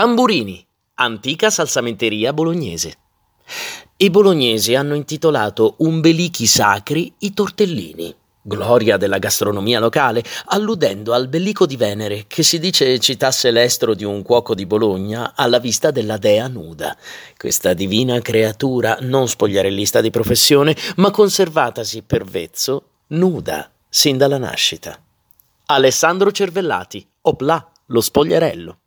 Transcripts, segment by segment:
Tamburini, antica salsamenteria bolognese. I bolognesi hanno intitolato Umbelichi sacri i tortellini, gloria della gastronomia locale, alludendo al bellico di Venere che si dice citasse l'estro di un cuoco di Bologna alla vista della dea nuda. Questa divina creatura, non spogliarellista di professione, ma conservatasi per vezzo, nuda, sin dalla nascita. Alessandro Cervellati, opla, lo spogliarello.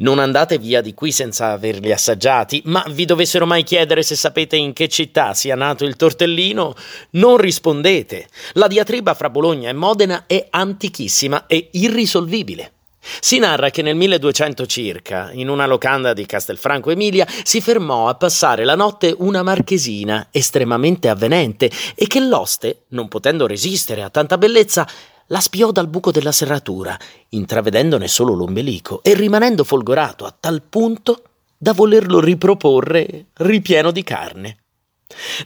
Non andate via di qui senza averli assaggiati, ma vi dovessero mai chiedere se sapete in che città sia nato il tortellino, non rispondete. La diatriba fra Bologna e Modena è antichissima e irrisolvibile. Si narra che nel 1200 circa, in una locanda di Castelfranco Emilia, si fermò a passare la notte una marchesina estremamente avvenente e che l'oste, non potendo resistere a tanta bellezza, la spiò dal buco della serratura, intravedendone solo l'ombelico e rimanendo folgorato a tal punto da volerlo riproporre ripieno di carne.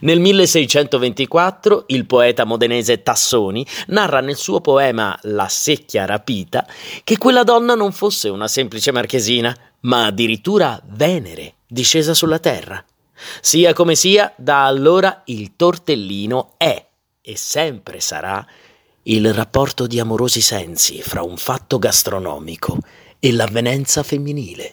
Nel 1624 il poeta modenese Tassoni narra nel suo poema La secchia rapita che quella donna non fosse una semplice marchesina, ma addirittura Venere, discesa sulla terra. Sia come sia, da allora il tortellino è e sempre sarà il rapporto di amorosi sensi fra un fatto gastronomico e l'avvenenza femminile.